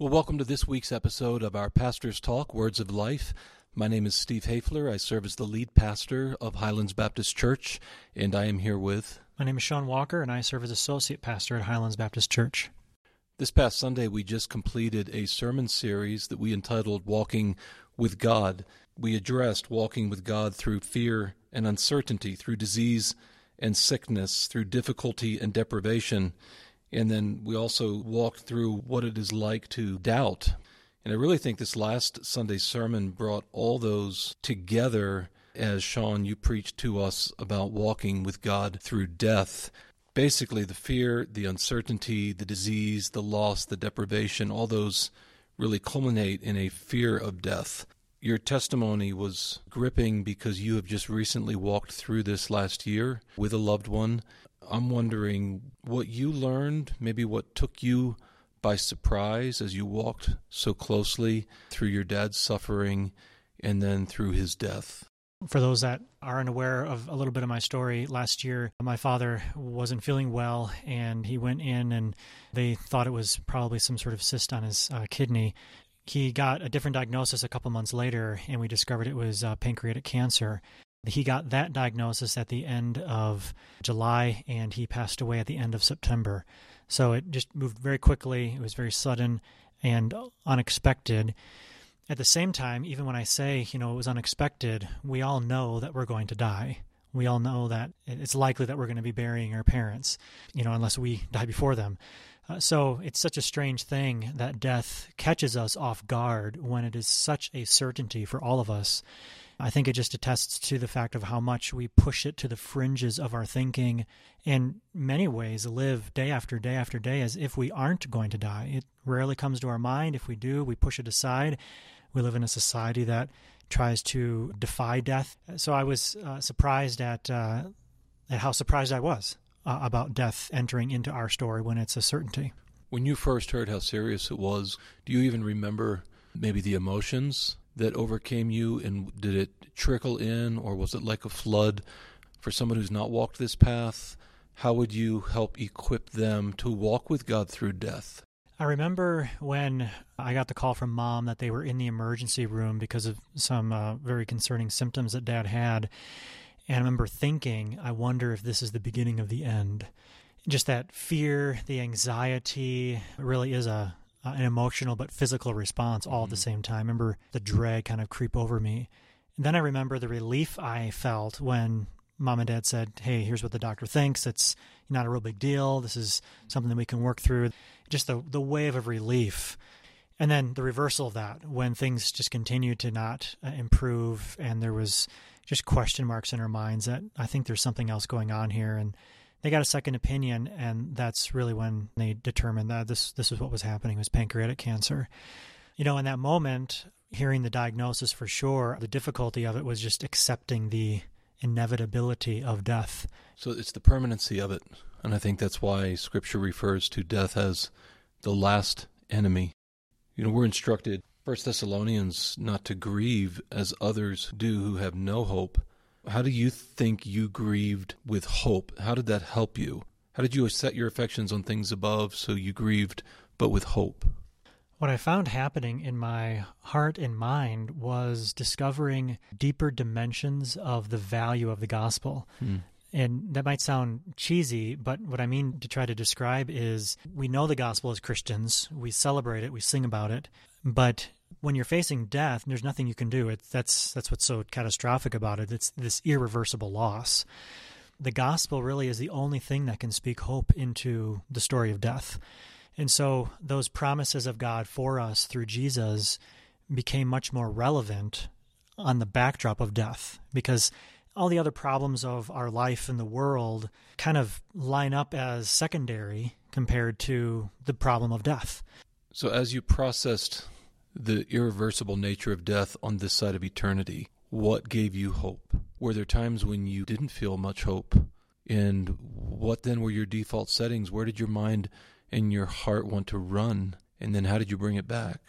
Well, welcome to this week's episode of our Pastor's Talk Words of Life. My name is Steve Hafler. I serve as the lead pastor of Highlands Baptist Church, and I am here with. My name is Sean Walker, and I serve as associate pastor at Highlands Baptist Church. This past Sunday, we just completed a sermon series that we entitled Walking with God. We addressed walking with God through fear and uncertainty, through disease and sickness, through difficulty and deprivation. And then we also walked through what it is like to doubt. And I really think this last Sunday sermon brought all those together as Sean, you preached to us about walking with God through death. Basically, the fear, the uncertainty, the disease, the loss, the deprivation, all those really culminate in a fear of death. Your testimony was gripping because you have just recently walked through this last year with a loved one. I'm wondering what you learned, maybe what took you by surprise as you walked so closely through your dad's suffering and then through his death. For those that aren't aware of a little bit of my story, last year my father wasn't feeling well and he went in and they thought it was probably some sort of cyst on his uh, kidney. He got a different diagnosis a couple months later and we discovered it was uh, pancreatic cancer. He got that diagnosis at the end of July and he passed away at the end of September. So it just moved very quickly. It was very sudden and unexpected. At the same time, even when I say, you know, it was unexpected, we all know that we're going to die. We all know that it's likely that we're going to be burying our parents, you know, unless we die before them. Uh, so it's such a strange thing that death catches us off guard when it is such a certainty for all of us. I think it just attests to the fact of how much we push it to the fringes of our thinking, in many ways live day after day after day as if we aren't going to die. It rarely comes to our mind. If we do, we push it aside. We live in a society that tries to defy death. So I was uh, surprised at uh, at how surprised I was uh, about death entering into our story when it's a certainty. When you first heard how serious it was, do you even remember maybe the emotions that overcame you? And did it trickle in, or was it like a flood for someone who's not walked this path? How would you help equip them to walk with God through death? I remember when I got the call from mom that they were in the emergency room because of some uh, very concerning symptoms that dad had. And I remember thinking, I wonder if this is the beginning of the end. Just that fear, the anxiety really is a, uh, an emotional but physical response all at the mm-hmm. same time. I remember the dread kind of creep over me. And then I remember the relief I felt when mom and dad said, Hey, here's what the doctor thinks. It's not a real big deal. This is something that we can work through. Just the, the wave of relief. And then the reversal of that when things just continued to not uh, improve and there was just question marks in our minds that I think there's something else going on here. And they got a second opinion, and that's really when they determined that this this was what was happening was pancreatic cancer. You know, in that moment, hearing the diagnosis for sure, the difficulty of it was just accepting the inevitability of death. So it's the permanency of it, and I think that's why Scripture refers to death as the last enemy. You know, we're instructed First Thessalonians not to grieve as others do who have no hope. How do you think you grieved with hope? How did that help you? How did you set your affections on things above so you grieved but with hope? What I found happening in my heart and mind was discovering deeper dimensions of the value of the gospel. Hmm. And that might sound cheesy, but what I mean to try to describe is we know the gospel as Christians, we celebrate it, we sing about it, but when you're facing death, there's nothing you can do. It's that's that's what's so catastrophic about it. It's this irreversible loss. The gospel really is the only thing that can speak hope into the story of death. And so those promises of God for us through Jesus became much more relevant on the backdrop of death because all the other problems of our life in the world kind of line up as secondary compared to the problem of death. So, as you processed the irreversible nature of death on this side of eternity, what gave you hope? Were there times when you didn't feel much hope? And what then were your default settings? Where did your mind and your heart want to run? And then how did you bring it back?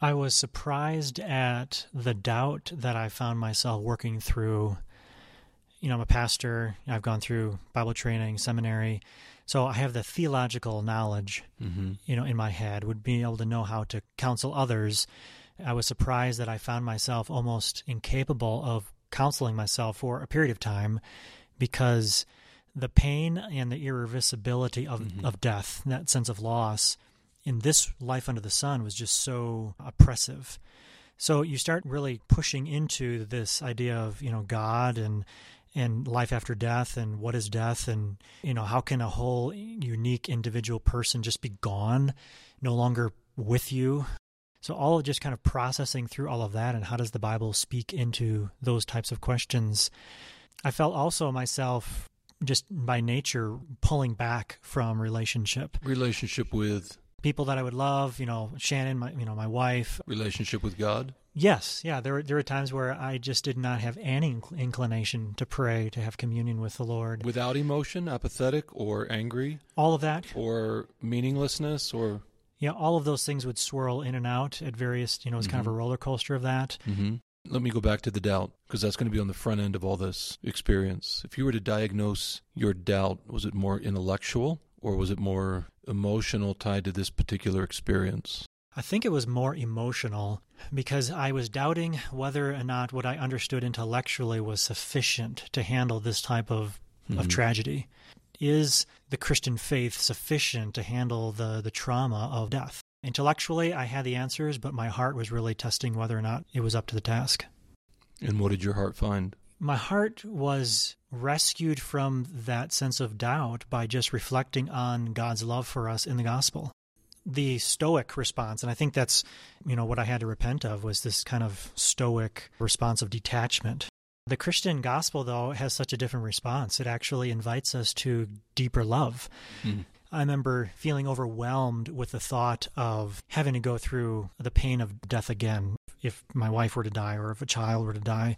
I was surprised at the doubt that I found myself working through. You know, I'm a pastor, I've gone through Bible training, seminary. So I have the theological knowledge, Mm-hmm. you know, in my head, would be able to know how to counsel others. I was surprised that I found myself almost incapable of counseling myself for a period of time because the pain and the irreversibility of, Mhm. of death, that sense of loss in this life under the sun was just so oppressive. So you start really pushing into this idea of, you know, God and and life after death and what is death and you know how can a whole unique individual person just be gone no longer with you? So all of just kind of processing through all of that and how does the bible speak into those types of questions. I felt also myself just by nature pulling back from relationship. Relationship with people that i would love you know shannon my you know my wife relationship with God. Yes, yeah. There were there were times where I just did not have any inc- inclination to pray, to have communion with the Lord. Without emotion, apathetic or angry All of that, or meaninglessness or yeah, all of those things would swirl in and out at various. You know, it's kind of a Mhm. roller coaster of that. Mm-hmm. Let me go back to the doubt because that's going to be on the front end of all this experience. If you were to diagnose your doubt, was it more intellectual or was it more emotional tied to this particular experience? I think it was more emotional because I was doubting whether or not what I understood intellectually was sufficient to handle this type of of Mhm. tragedy. Is the Christian faith sufficient to handle the, the trauma of death? Intellectually, I had the answers, but my heart was really testing whether or not it was up to the task. And what did your heart find? My heart was rescued from that sense of doubt by just reflecting on God's love for us in the gospel. The stoic response, and I think that's, you know, what I had to repent of was this kind of stoic response of detachment. The Christian gospel, though, has such a different response. It actually invites us to deeper love. Mm. I remember feeling overwhelmed with the thought of having to go through the pain of death again if my wife were to die or if a child were to die.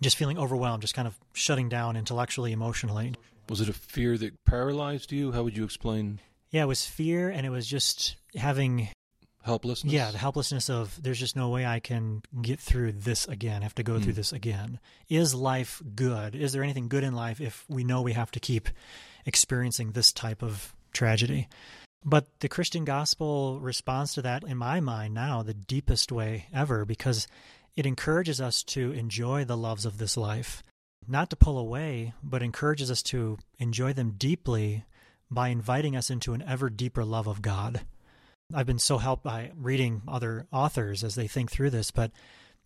Just feeling overwhelmed, just kind of shutting down intellectually, emotionally. Was it a fear that paralyzed you? How would you explain Yeah, it was fear and it was just having, helplessness? yeah, the helplessness of there's just no way I can get through this again, have to go through Mm. this again. Is life good? Is there anything good in life if we know we have to keep experiencing this type of tragedy? But the Christian gospel responds to that, in my mind now, the deepest way ever, because it encourages us to enjoy the loves of this life, not to pull away, but encourages us to enjoy them deeply by inviting us into an ever deeper love of God. I've been so helped by reading other authors as they think through this, but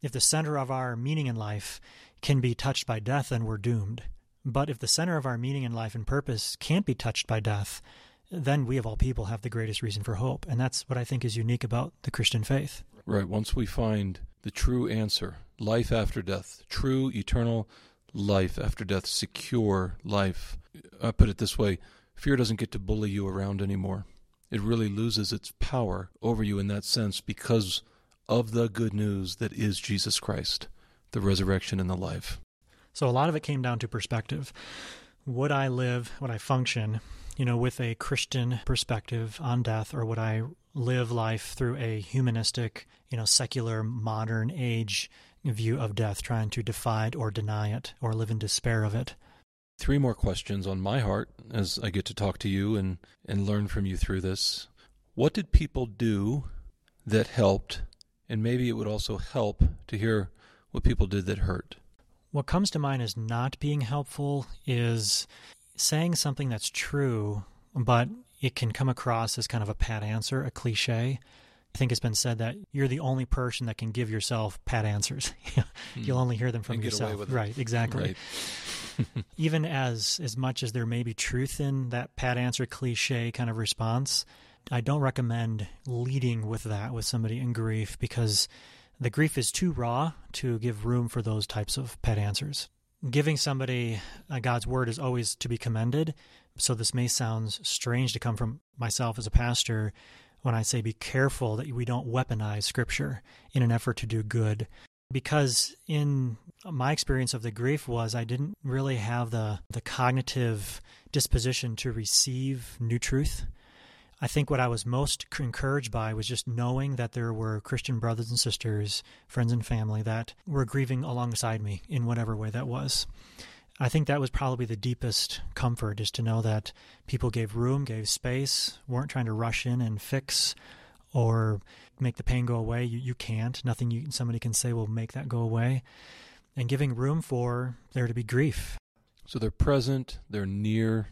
if the center of our meaning in life can be touched by death, then we're doomed. But if the center of our meaning in life and purpose can't be touched by death, then we of all people have the greatest reason for hope. And that's what I think is unique about the Christian faith. Right. Once we find the true answer, life after death, true eternal life after death, secure life. I put it this way fear doesn't get to bully you around anymore. It really loses its power over you in that sense because of the good news that is Jesus Christ, the resurrection and the life. So a lot of it came down to perspective. Would I live, would I function, you know, with a Christian perspective on death, or would I live life through a humanistic, you know, secular, modern age view of death, trying to defy it or deny it or live in despair of it? Three more questions on my heart as I get to talk to you and, and learn from you through this. What did people do that helped? And maybe it would also help to hear what people did that hurt. What comes to mind as not being helpful is saying something that's true, but it can come across as kind of a pat answer, a cliche. I think it's been said that you're the only person that can give yourself pat answers. You'll hmm. only hear them from And get away yourself. Right, exactly. Right. Even as as much as there may be truth in that pat answer cliche kind of response, I don't recommend leading with that with somebody in grief because the grief is too raw to give room for those types of pet answers. Giving somebody uh, God's word is always to be commended. So this may sound strange to come from myself as a pastor when I say be careful that we don't weaponize scripture in an effort to do good. Because in my experience of the grief was I didn't really have the, the cognitive disposition to receive new truth. I think what I was most encouraged by was just knowing that there were Christian brothers and sisters, friends and family that were grieving alongside me in whatever way that was. I think that was probably the deepest comfort is to know that people gave room, gave space, weren't trying to rush in and fix or make the pain go away. You, you can't. Nothing you, somebody can say will make that go away. And giving room for there to be grief. So they're present, they're near,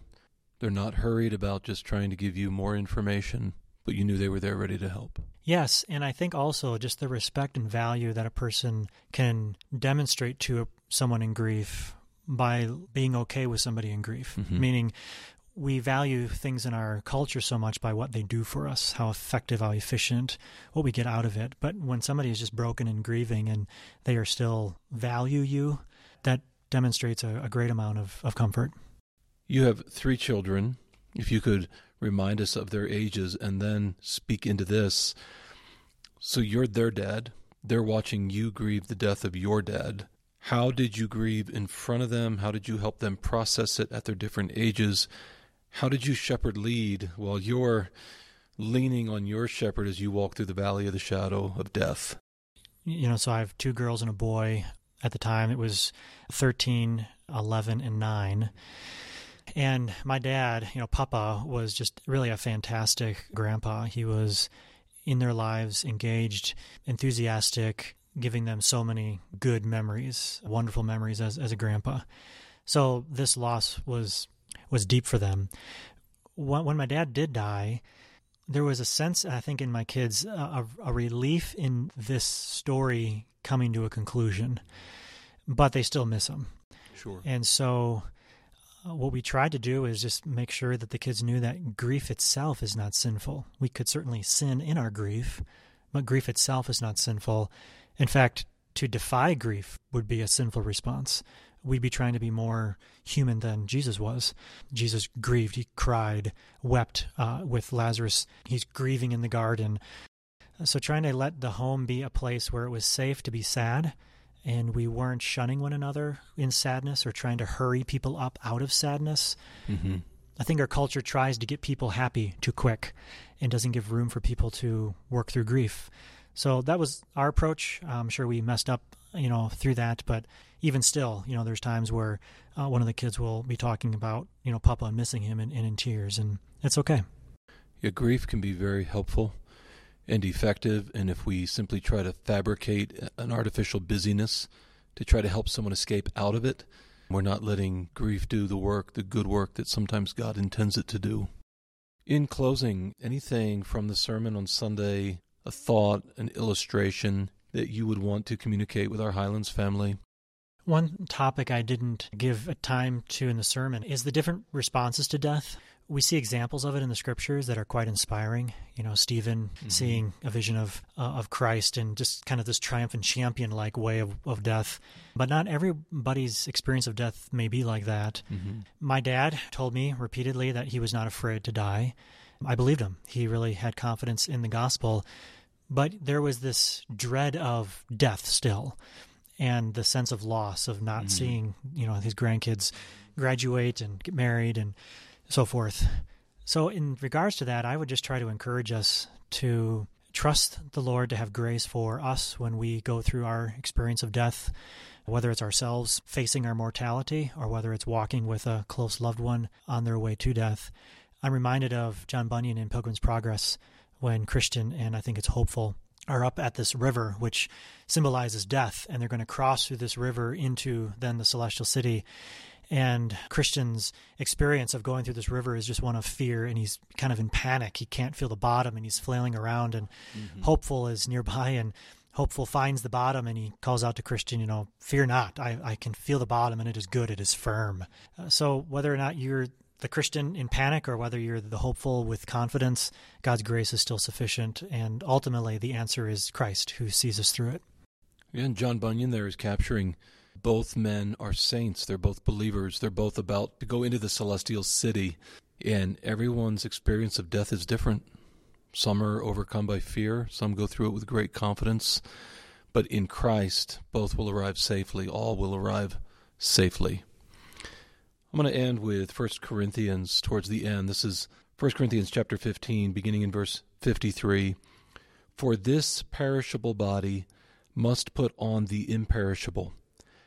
they're not hurried about just trying to give you more information, but you knew they were there ready to help. Yes, and I think also just the respect and value that a person can demonstrate to someone in grief by being okay with somebody in grief, mm-hmm. meaning we value things in our culture so much by what they do for us, how effective, how efficient, what we get out of it. But when somebody is just broken and grieving and they are still value you, that demonstrates a, a great amount of, of comfort. You have three children. If you could remind us of their ages and then speak into this. So you're their dad. They're watching you grieve the death of your dad. How did you grieve in front of them? How did you help them process it at their different ages? How did you shepherd lead while you're leaning on your shepherd as you walk through the valley of the shadow of death? You know, so I have two girls and a boy. At the time, it was 13, 11, and 9. And my dad, you know, Papa, was just really a fantastic grandpa. He was in their lives, engaged, enthusiastic, giving them so many good memories, wonderful memories as, as a grandpa. So this loss was was deep for them. When my dad did die, there was a sense, I think, in my kids, a, a relief in this story coming to a conclusion, but they still miss him. Sure. And so, uh, what we tried to do is just make sure that the kids knew that grief itself is not sinful. We could certainly sin in our grief, but grief itself is not sinful. In fact, to defy grief would be a sinful response we'd be trying to be more human than Jesus was. Jesus grieved, he cried, wept uh, with Lazarus. He's grieving in the garden. So, trying to let the home be a place where it was safe to be sad and we weren't shunning one another in sadness or trying to hurry people up out of sadness. Mm-hmm. I think our culture tries to get people happy too quick and doesn't give room for people to work through grief. So that was our approach. I'm sure we messed up, you know, through that, but even still, you know, there's times where uh, one of the kids will be talking about, you know, Papa and missing him and, and in tears, and it's okay. Yeah, grief can be very helpful and effective, and if we simply try to fabricate an artificial busyness to try to help someone escape out of it, we're not letting grief do the work, the good work that sometimes God intends it to do. In closing, anything from the sermon on Sunday, a thought, an illustration that you would want to communicate with our Highlands family? One topic I didn't give time to in the sermon is the different responses to death. We see examples of it in the scriptures that are quite inspiring. You know, Stephen mm-hmm. seeing a vision of uh, of Christ and just kind of this triumphant champion like way of, of death. But not everybody's experience of death may be like that. Mm-hmm. My dad told me repeatedly that he was not afraid to die. I believed him. He really had confidence in the gospel. But there was this dread of death still and the sense of loss of not mm. seeing you know his grandkids graduate and get married and so forth. So in regards to that, I would just try to encourage us to trust the Lord to have grace for us when we go through our experience of death, whether it's ourselves facing our mortality or whether it's walking with a close loved one on their way to death. I'm reminded of John Bunyan in Pilgrim's Progress when Christian and I think it's hopeful are up at this river, which symbolizes death, and they're going to cross through this river into then the celestial city. And Christian's experience of going through this river is just one of fear, and he's kind of in panic. He can't feel the bottom, and he's flailing around. And mm-hmm. Hopeful is nearby, and Hopeful finds the bottom, and he calls out to Christian, you know, fear not. I, I can feel the bottom, and it is good. It is firm. Uh, so whether or not you're the Christian in panic or whether you're the hopeful with confidence, God's grace is still sufficient. And ultimately, the answer is Christ who sees us through it. And John Bunyan there is capturing both men are saints. They're both believers. They're both about to go into the celestial city. And everyone's experience of death is different. Some are overcome by fear, some go through it with great confidence. But in Christ, both will arrive safely. All will arrive safely. I'm going to end with 1 Corinthians towards the end. This is 1 Corinthians chapter 15, beginning in verse 53. For this perishable body must put on the imperishable,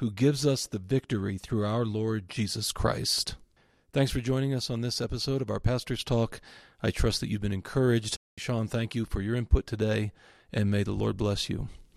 who gives us the victory through our Lord Jesus Christ. Thanks for joining us on this episode of our Pastor's Talk. I trust that you've been encouraged. Sean, thank you for your input today, and may the Lord bless you.